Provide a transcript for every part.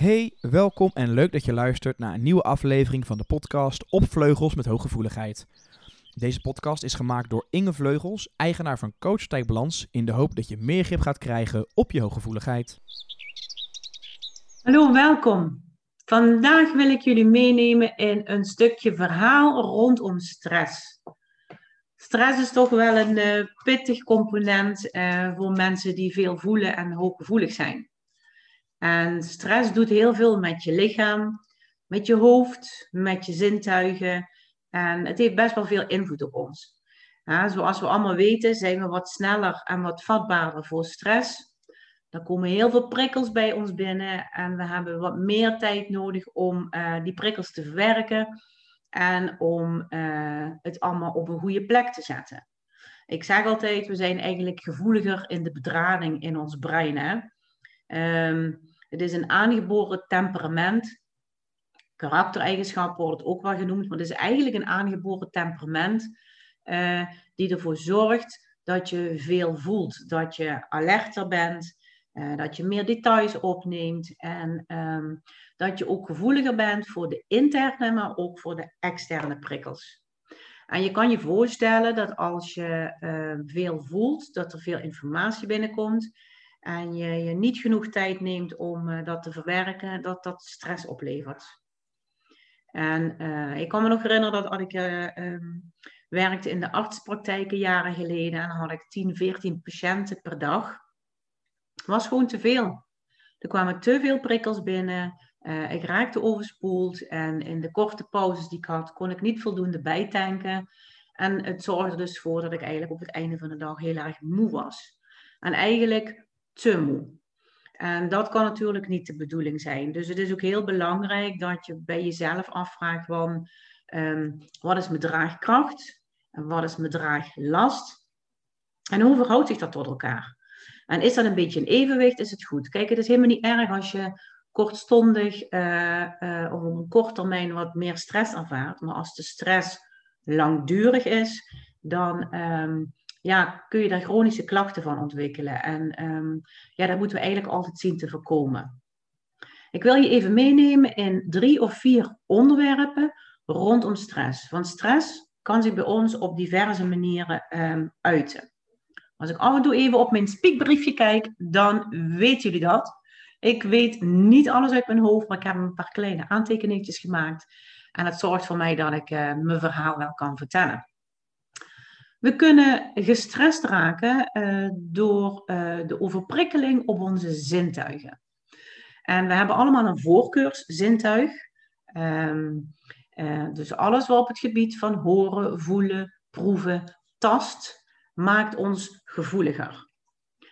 Hey, welkom en leuk dat je luistert naar een nieuwe aflevering van de podcast Op Vleugels met Hooggevoeligheid. Deze podcast is gemaakt door Inge Vleugels, eigenaar van Coach Balans, in de hoop dat je meer grip gaat krijgen op je hooggevoeligheid. Hallo, welkom. Vandaag wil ik jullie meenemen in een stukje verhaal rondom stress. Stress is toch wel een uh, pittig component uh, voor mensen die veel voelen en hooggevoelig zijn. En stress doet heel veel met je lichaam, met je hoofd, met je zintuigen. En het heeft best wel veel invloed op ons. Zoals we allemaal weten, zijn we wat sneller en wat vatbaarder voor stress. Er komen heel veel prikkels bij ons binnen en we hebben wat meer tijd nodig om uh, die prikkels te verwerken en om uh, het allemaal op een goede plek te zetten. Ik zeg altijd, we zijn eigenlijk gevoeliger in de bedrading in ons brein. Hè? Um, het is een aangeboren temperament. Karaktereigenschap wordt ook wel genoemd, maar het is eigenlijk een aangeboren temperament uh, die ervoor zorgt dat je veel voelt, dat je alerter bent, uh, dat je meer details opneemt en um, dat je ook gevoeliger bent voor de interne, maar ook voor de externe prikkels. En je kan je voorstellen dat als je uh, veel voelt, dat er veel informatie binnenkomt, en je, niet genoeg tijd neemt om uh, dat te verwerken, dat dat stress oplevert. En uh, ik kan me nog herinneren dat ik uh, um, werkte in de artspraktijken jaren geleden en dan had ik 10, 14 patiënten per dag. was gewoon te veel. Er kwamen te veel prikkels binnen. ik raakte overspoeld en in de korte pauzes die ik had, kon ik niet voldoende bijtanken. En het zorgde dus voor dat ik eigenlijk op het einde van de dag heel erg moe was. En eigenlijk te moe. En dat kan natuurlijk niet de bedoeling zijn. Dus het is ook heel belangrijk dat je bij jezelf afvraagt van um, wat is mijn draagkracht en wat is mijn draaglast en hoe verhoudt zich dat tot elkaar. En is dat een beetje een evenwicht, is het goed. Kijk, het is helemaal niet erg als je kortstondig uh, uh, of op een kort termijn wat meer stress ervaart. Maar als de stress langdurig is, dan um, ja, kun je daar chronische klachten van ontwikkelen. En um, ja, dat moeten we eigenlijk altijd zien te voorkomen. Ik wil je even meenemen in drie of vier onderwerpen rondom stress. Want stress kan zich bij ons op diverse manieren um, uiten. Als ik af en toe even op mijn spiekbriefje kijk, dan weten jullie dat. Ik weet niet alles uit mijn hoofd, maar ik heb een paar kleine aantekeningetjes gemaakt. En het zorgt voor mij dat ik uh, mijn verhaal wel kan vertellen. We kunnen gestrest raken uh, door uh, de overprikkeling op onze zintuigen. En we hebben allemaal een voorkeurszintuig. Um, uh, dus alles wat op het gebied van horen, voelen, proeven, tast, maakt ons gevoeliger.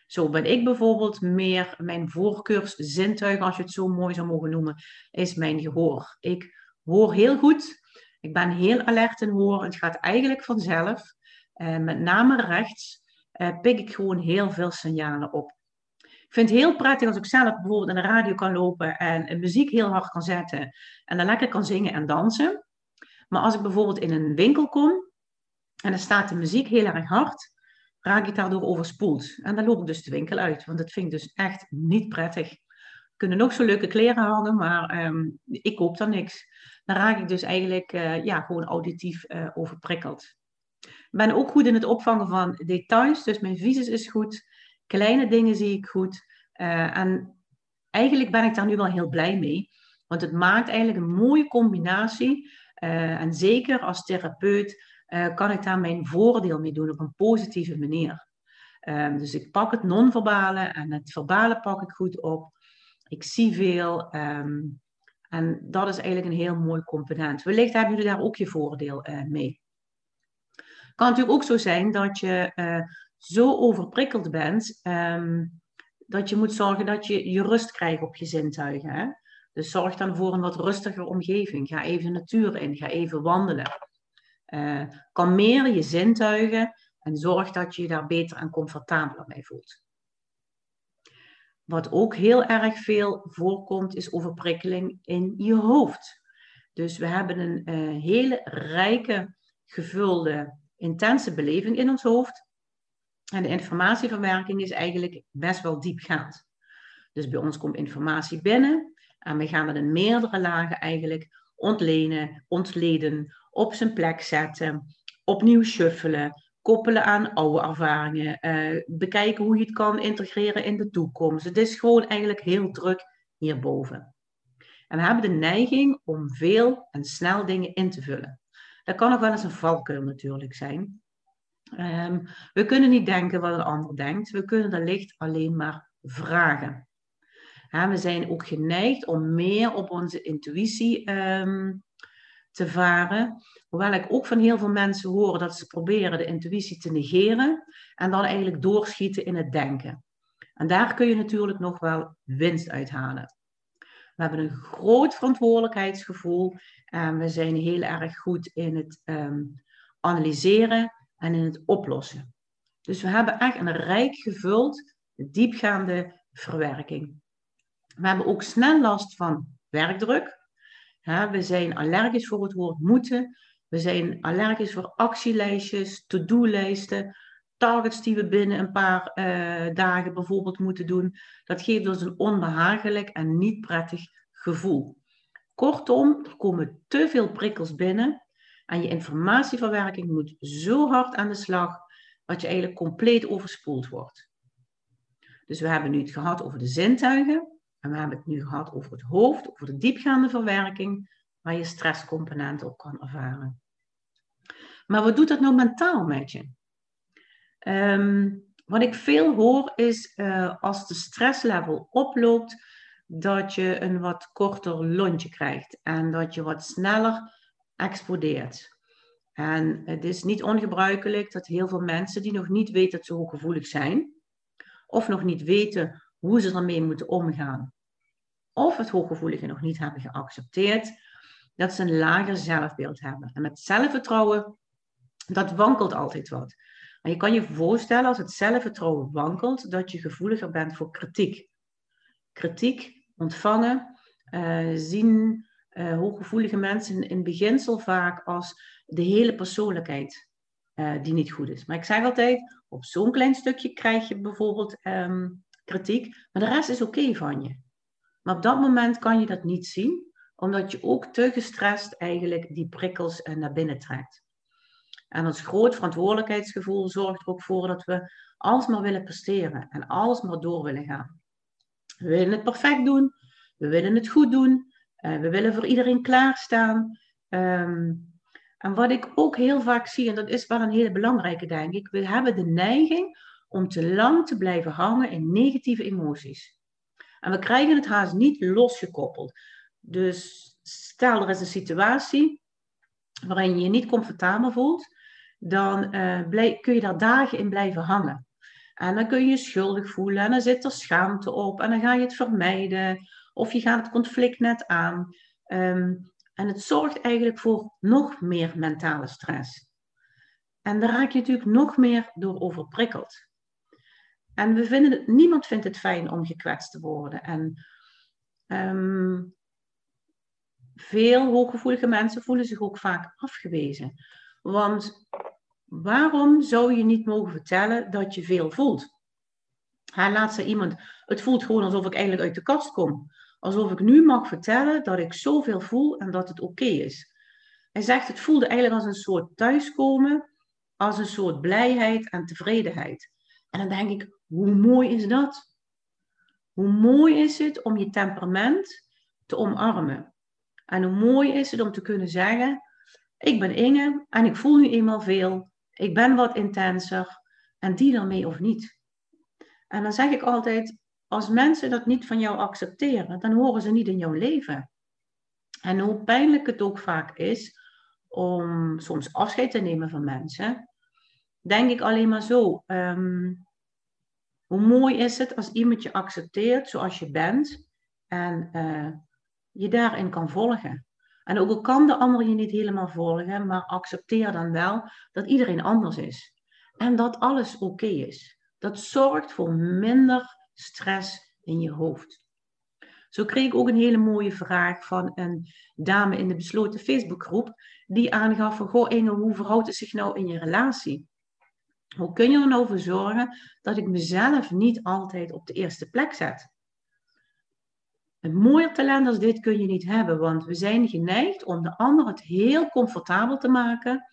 Zo ben ik bijvoorbeeld meer, mijn voorkeurszintuig, als je het zo mooi zou mogen noemen, is mijn gehoor. Ik hoor heel goed, ik ben heel alert in horen, het gaat eigenlijk vanzelf. Uh, met name rechts, uh, pik ik gewoon heel veel signalen op. Ik vind het heel prettig als ik zelf bijvoorbeeld in de radio kan lopen en muziek heel hard kan zetten en dan lekker kan zingen en dansen. Maar als ik bijvoorbeeld in een winkel kom en er staat de muziek heel erg hard, raak ik daardoor overspoeld. En dan loop ik dus de winkel uit, want dat vind ik dus echt niet prettig. We kunnen nog zo leuke kleren hangen, maar um, ik koop dan niks. Dan raak ik dus eigenlijk uh, ja, gewoon auditief uh, overprikkeld. Ben ook goed in het opvangen van details, dus mijn visus is goed. Kleine dingen zie ik goed. Uh, en eigenlijk ben ik daar nu wel heel blij mee, want het maakt eigenlijk een mooie combinatie. Uh, en zeker als therapeut uh, kan ik daar mijn voordeel mee doen op een positieve manier. Um, dus ik pak het non-verbale en het verbale pak ik goed op. Ik zie veel. Um, en dat is eigenlijk een heel mooi component. Wellicht hebben jullie daar ook je voordeel mee kan natuurlijk ook zo zijn dat je uh, zo overprikkeld bent, um, dat je moet zorgen dat je je rust krijgt op je zintuigen. Hè? Dus zorg dan voor een wat rustiger omgeving. Ga even de natuur in, ga even wandelen. Uh, kalmeer je zintuigen en zorg dat je je daar beter en comfortabeler bij voelt. Wat ook heel erg veel voorkomt, is overprikkeling in je hoofd. Dus we hebben een uh, hele rijke, gevulde intense beleving in ons hoofd. En de informatieverwerking is eigenlijk best wel diepgaand. Dus bij ons komt informatie binnen En we gaan dat in meerdere lagen eigenlijk ontlenen, ontleden, op zijn plek zetten, opnieuw shuffelen, koppelen aan oude ervaringen, uh, bekijken hoe je het kan integreren in de toekomst. Het is gewoon eigenlijk heel druk hierboven. En we hebben de neiging om veel en snel dingen in te vullen. Dat kan ook wel eens een valkuil natuurlijk zijn. Um, we kunnen niet denken wat een ander denkt. We kunnen wellicht alleen maar vragen. We zijn ook geneigd om meer op onze intuïtie um, te varen. Hoewel ik ook van heel veel mensen hoor dat ze proberen de intuïtie te negeren en dan eigenlijk doorschieten in het denken. En daar kun je natuurlijk nog wel winst uithalen. We hebben een groot verantwoordelijkheidsgevoel en we zijn heel erg goed in het um, analyseren en in het oplossen. Dus we hebben echt een rijk gevuld, diepgaande verwerking. We hebben ook snel last van werkdruk. we zijn allergisch voor het woord moeten. We zijn allergisch voor actielijstjes, to-do-lijsten, targets die we binnen een paar uh, dagen bijvoorbeeld moeten doen. Dat geeft ons een onbehagelijk en niet prettig gevoel. Kortom, er komen te veel prikkels binnen en je informatieverwerking moet zo hard aan de slag dat je eigenlijk compleet overspoeld wordt. Dus we hebben nu het gehad over de zintuigen en we hebben het nu gehad over het hoofd, over de diepgaande verwerking, waar je stresscomponenten op kan ervaren. Maar wat doet dat nou mentaal met je? Ehm, wat ik veel hoor is uh, als de stresslevel oploopt, dat je een wat korter lontje krijgt en dat je wat sneller explodeert. En het is niet ongebruikelijk dat heel veel mensen die nog niet weten dat ze hooggevoelig zijn, of nog niet weten hoe ze ermee moeten omgaan, of het hooggevoelige nog niet hebben geaccepteerd, dat ze een lager zelfbeeld hebben. En met zelfvertrouwen, dat wankelt altijd wat. Je kan je voorstellen als het zelfvertrouwen wankelt, dat je gevoeliger bent voor kritiek. Kritiek ontvangen, uh, zien uh, hooggevoelige mensen in beginsel vaak als de hele persoonlijkheid uh, die niet goed is. Maar ik zeg altijd, op zo'n klein stukje krijg je bijvoorbeeld um, kritiek, maar de rest is oké van je. Maar op dat moment kan je dat niet zien, omdat je ook te gestrest eigenlijk die prikkels naar binnen trekt. En ons groot verantwoordelijkheidsgevoel zorgt er ook voor dat we alles maar willen presteren en alles maar door willen gaan. We willen het perfect doen, we willen het goed doen, uh, we willen voor iedereen klaarstaan. Um, en wat ik ook heel vaak zie, en dat is wel een hele belangrijke, denk ik, we hebben de neiging om te lang te blijven hangen in negatieve emoties. En we krijgen het haast niet losgekoppeld. Dus stel er is een situatie waarin je je niet comfortabel voelt, dan blij, kun je daar dagen in blijven hangen. En dan kun je je schuldig voelen en dan zit er schaamte op en dan ga je het vermijden. Of je gaat het conflict net aan. Um, en het zorgt eigenlijk voor nog meer mentale stress. En daar raak je natuurlijk nog meer door overprikkeld. En we vinden niemand vindt het fijn om gekwetst te worden. En um, veel hooggevoelige mensen voelen zich ook vaak afgewezen. Want waarom zou je niet mogen vertellen dat je veel voelt? Hij laat ze iemand, het voelt gewoon alsof ik eigenlijk uit de kast kom. Alsof ik nu mag vertellen dat ik zoveel voel en dat het oké is. Hij zegt, het voelde eigenlijk als een soort thuiskomen, als een soort blijheid en tevredenheid. En dan denk ik, hoe mooi is dat? Hoe mooi is het om je temperament te omarmen? En hoe mooi is het om te kunnen zeggen, ik ben Inge en ik voel nu eenmaal veel. Ik ben wat intenser en die ermee of niet. En dan zeg ik altijd, als mensen dat niet van jou accepteren, dan horen ze niet in jouw leven. En hoe pijnlijk het ook vaak is om soms afscheid te nemen van mensen, denk ik alleen maar zo. Um, hoe mooi is het als iemand je accepteert zoals je bent en uh, je daarin kan volgen. En ook al kan de ander je niet helemaal volgen, maar accepteer dan wel dat iedereen anders is. En dat alles oké is. Dat zorgt voor minder stress in je hoofd. Zo kreeg ik ook een hele mooie vraag van een dame in de besloten Facebookgroep, die aangaf van, goh Inge, hoe verhoudt het zich nou in je relatie? Hoe kun je er nou voor zorgen dat ik mezelf niet altijd op de eerste plek zet? Een mooier talent als dit kun je niet hebben, want we zijn geneigd om de ander het heel comfortabel te maken,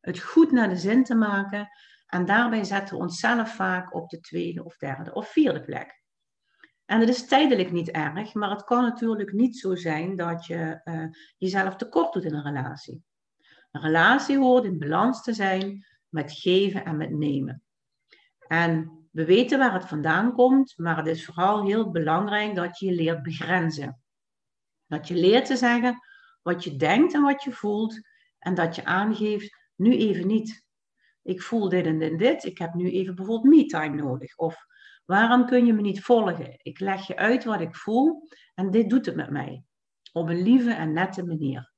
het goed naar de zin te maken en daarbij zetten we onszelf vaak op de tweede of derde of vierde plek. En het is tijdelijk niet erg, maar het kan natuurlijk niet zo zijn dat je uh, jezelf tekort doet in een relatie. Een relatie hoort in balans te zijn met geven en met nemen. En we weten waar het vandaan komt, maar het is vooral heel belangrijk dat je leert begrenzen. Dat je leert te zeggen wat je denkt en wat je voelt en dat je aangeeft, nu even niet. Ik voel dit en dit en dit, ik heb nu even bijvoorbeeld me-time nodig. Of waarom kun je me niet volgen? Ik leg je uit wat ik voel en dit doet het met mij. Op een lieve en nette manier.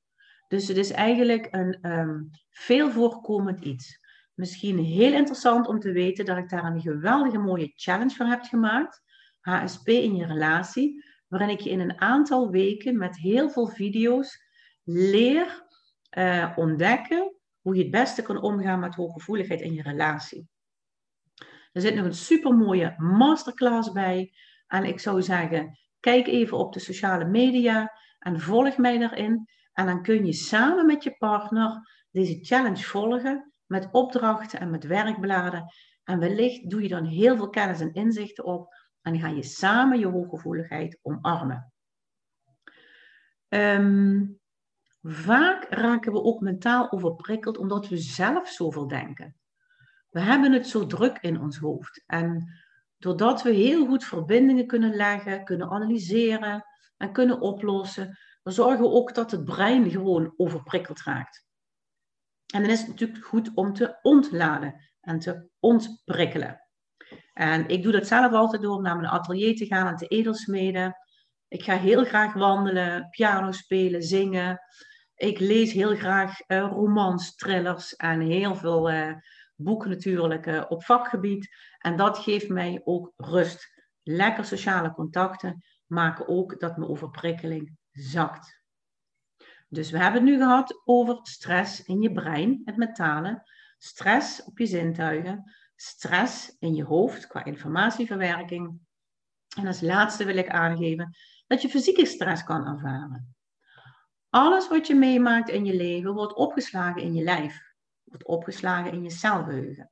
Dus het is eigenlijk een um, veel voorkomend iets. Misschien heel interessant om te weten dat ik daar een geweldige mooie challenge voor heb gemaakt. HSP in je relatie, waarin ik je in een aantal weken met heel veel video's leer uh, ontdekken hoe je het beste kan omgaan met hooggevoeligheid in je relatie. Er zit nog een super mooie masterclass bij. En ik zou zeggen, kijk even op de sociale media en volg mij daarin. En dan kun je samen met je partner deze challenge volgen met opdrachten en met werkbladen. En wellicht doe je dan heel veel kennis en inzichten op en ga je samen je hooggevoeligheid omarmen. Ehm, vaak raken we ook mentaal overprikkeld omdat we zelf zoveel denken. We hebben het zo druk in ons hoofd. En doordat we heel goed verbindingen kunnen leggen, kunnen analyseren en kunnen oplossen, dan zorgen we ook dat het brein gewoon overprikkeld raakt. En dan is het natuurlijk goed om te ontladen en te ontprikkelen. En ik doe dat zelf altijd door om naar mijn atelier te gaan en te edelsmeden. Ik ga heel graag wandelen, piano spelen, zingen. Ik lees heel graag uh, romans, thrillers en heel veel uh, boeken natuurlijk uh, op vakgebied. En dat geeft mij ook rust. Lekker sociale contacten maken ook dat mijn overprikkeling zakt. Dus we hebben het nu gehad over stress in je brein, het mentale, stress op je zintuigen, stress in je hoofd qua informatieverwerking. En als laatste wil ik aangeven dat je fysieke stress kan ervaren. Alles wat je meemaakt in je leven wordt opgeslagen in je lijf, wordt opgeslagen in je celgeheugen.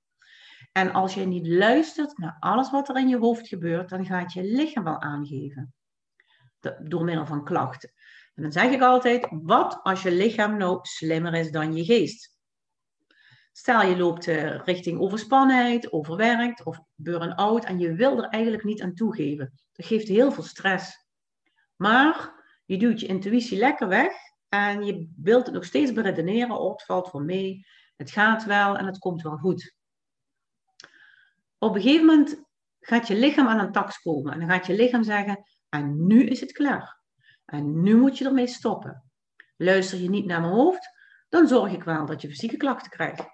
En als je niet luistert naar alles wat er in je hoofd gebeurt, dan gaat je lichaam wel aangeven. Door middel van klachten. En dan zeg ik altijd, wat als je lichaam nou slimmer is dan je geest? Stel je loopt uh, richting overspannenheid, overwerkt of burn-out en je wil er eigenlijk niet aan toegeven. Dat geeft heel veel stress. Maar je doet je intuïtie lekker weg en je wilt het nog steeds beredeneren. Oh, het valt voor mee, het gaat wel en het komt wel goed. Op een gegeven moment gaat je lichaam aan een tax komen en dan gaat je lichaam zeggen, en nu is het klaar. En nu moet je ermee stoppen. Luister je niet naar mijn hoofd, dan zorg ik wel dat je fysieke klachten krijgt.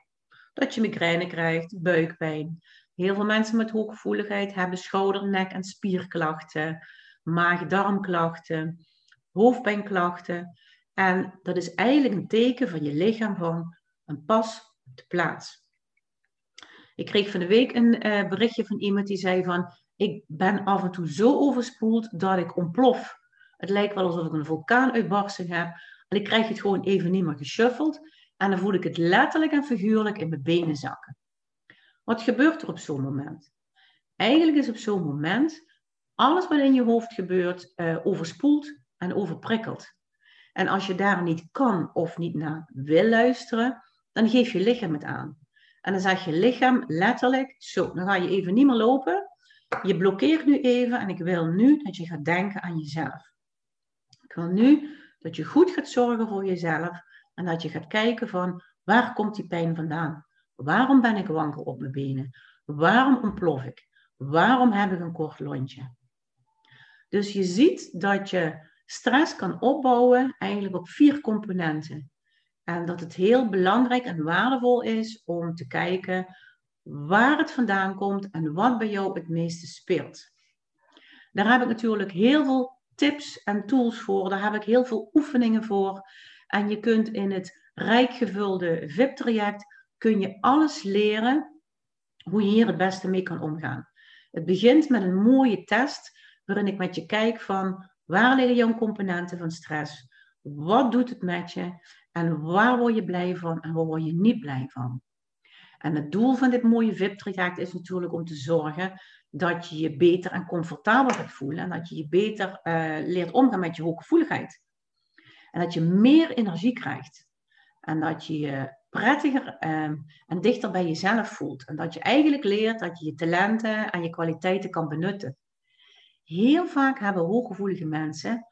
Dat je migraine krijgt, buikpijn. Heel veel mensen met hooggevoeligheid hebben schouder, nek en spierklachten, maag-darmklachten, hoofdpijnklachten. En dat is eigenlijk een teken van je lichaam van een pas op de plaats. Ik kreeg van de week een uh, berichtje van iemand die zei van ik ben af en toe zo overspoeld dat ik ontplof. Het lijkt wel alsof ik een vulkaanuitbarsting heb. En ik krijg het gewoon even niet meer geshuffeld. En dan voel ik het letterlijk en figuurlijk in mijn benen zakken. Wat gebeurt er op zo'n moment? Eigenlijk is op zo'n moment alles wat in je hoofd gebeurt uh, overspoeld en overprikkeld. En als je daar niet kan of niet naar wil luisteren, dan geef je lichaam het aan. En dan zegt je lichaam letterlijk, zo, dan ga je even niet meer lopen. Je blokkeert nu even en ik wil nu dat je gaat denken aan jezelf. Ik wil nu dat je goed gaat zorgen voor jezelf en dat je gaat kijken van waar komt die pijn vandaan? Waarom ben ik wankel op mijn benen? Waarom ontplof ik? Waarom heb ik een kort lontje? Dus je ziet dat je stress kan opbouwen eigenlijk op vier componenten. En dat het heel belangrijk en waardevol is om te kijken waar het vandaan komt en wat bij jou het meeste speelt. Daar heb ik natuurlijk heel veel tips en tools voor. Daar heb ik heel veel oefeningen voor. En je kunt in het rijk gevulde VIP-traject kun je alles leren hoe je hier het beste mee kan omgaan. Het begint met een mooie test waarin ik met je kijk van Waar liggen jouw componenten van stress? Wat doet het met je? En waar word je blij van en waar word je niet blij van? En het doel van dit mooie VIP-traject is natuurlijk om te zorgen dat je je beter en comfortabel gaat voelen. En dat je je beter uh, leert omgaan met je hooggevoeligheid. En dat je meer energie krijgt. En dat je je prettiger uh, en dichter bij jezelf voelt. En dat je eigenlijk leert dat je je talenten en je kwaliteiten kan benutten. Heel vaak hebben hooggevoelige mensen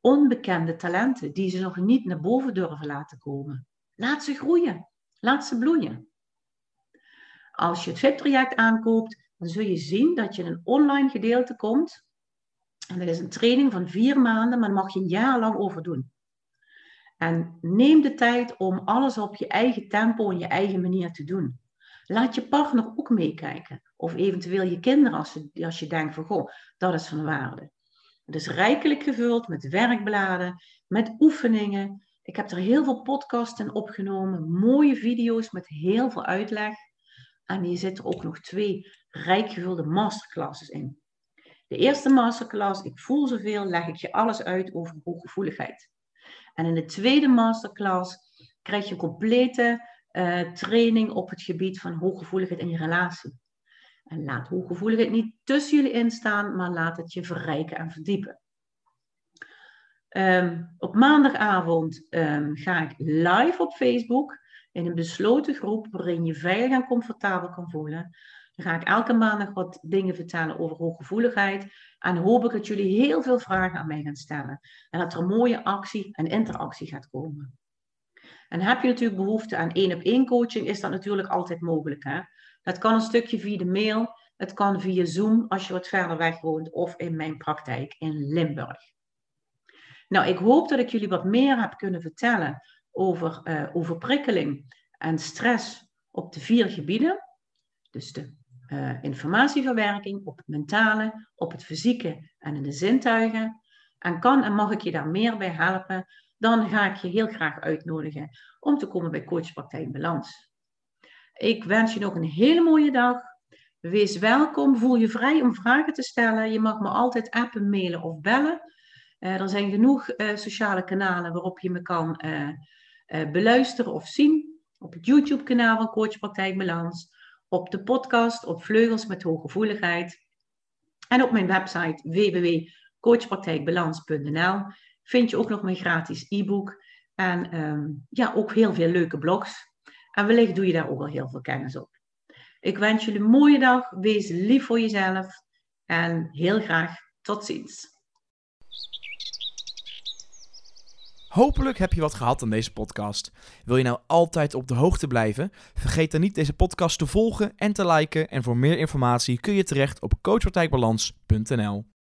onbekende talenten die ze nog niet naar boven durven laten komen. Laat ze groeien. Laat ze bloeien. Als je het VIP-traject aankoopt, dan zul je zien dat je in een online gedeelte komt. En dat is een training van vier maanden, maar daar mag je een jaar lang over doen. En neem de tijd om alles op je eigen tempo en je eigen manier te doen. Laat je partner ook meekijken. Of eventueel je kinderen als je, als je denkt van, goh, dat is van waarde. Het is rijkelijk gevuld met werkbladen, met oefeningen. Ik heb er heel veel podcasts in opgenomen, mooie video's met heel veel uitleg. En hier zitten ook nog twee rijk gevulde masterclasses in. De eerste masterclass, ik voel zoveel, leg ik je alles uit over hooggevoeligheid. En in de tweede masterclass krijg je complete uh, training op het gebied van hooggevoeligheid in je relatie. En laat hooggevoeligheid niet tussen jullie instaan, maar laat het je verrijken en verdiepen. Um, op maandagavond um, ga ik live op Facebook in een besloten groep waarin je veilig en comfortabel kan voelen. Dan ga ik elke maandag wat dingen vertellen over hooggevoeligheid. En hoop ik dat jullie heel veel vragen aan mij gaan stellen. En dat er een mooie actie en interactie gaat komen. En heb je natuurlijk behoefte aan één op één coaching, is dat natuurlijk altijd mogelijk. Hè? Dat kan een stukje via de mail, het kan via Zoom als je wat verder weg woont of in mijn praktijk in Limburg. Nou, ik hoop dat ik jullie wat meer heb kunnen vertellen over uh, overprikkeling en stress op de vier gebieden. Dus de uh, informatieverwerking, op het mentale, op het fysieke en in de zintuigen. En kan en mag ik je daar meer bij helpen, dan ga ik je heel graag uitnodigen om te komen bij Coachpraktijk Balans. Ik wens je nog een hele mooie dag. Wees welkom. Voel je vrij om vragen te stellen. Je mag me altijd appen, mailen of bellen. Uh, er zijn genoeg sociale kanalen waarop je me kan uh, beluisteren of zien. Op het YouTube-kanaal van Coachpraktijk Balans. Op de podcast op Vleugels met Hooggevoeligheid. En op mijn website www.coachpraktijkbalans.nl vind je ook nog mijn gratis e-book. En um, ja, ook heel veel leuke blogs. En wellicht doe je daar ook al heel veel kennis op. Ik wens jullie een mooie dag. Wees lief voor jezelf. En heel graag tot ziens. Hopelijk heb je wat gehad aan deze podcast. Wil je nou altijd op de hoogte blijven? Vergeet dan niet deze podcast te volgen en te liken. En voor meer informatie kun je terecht op coachpartijbalans.nl.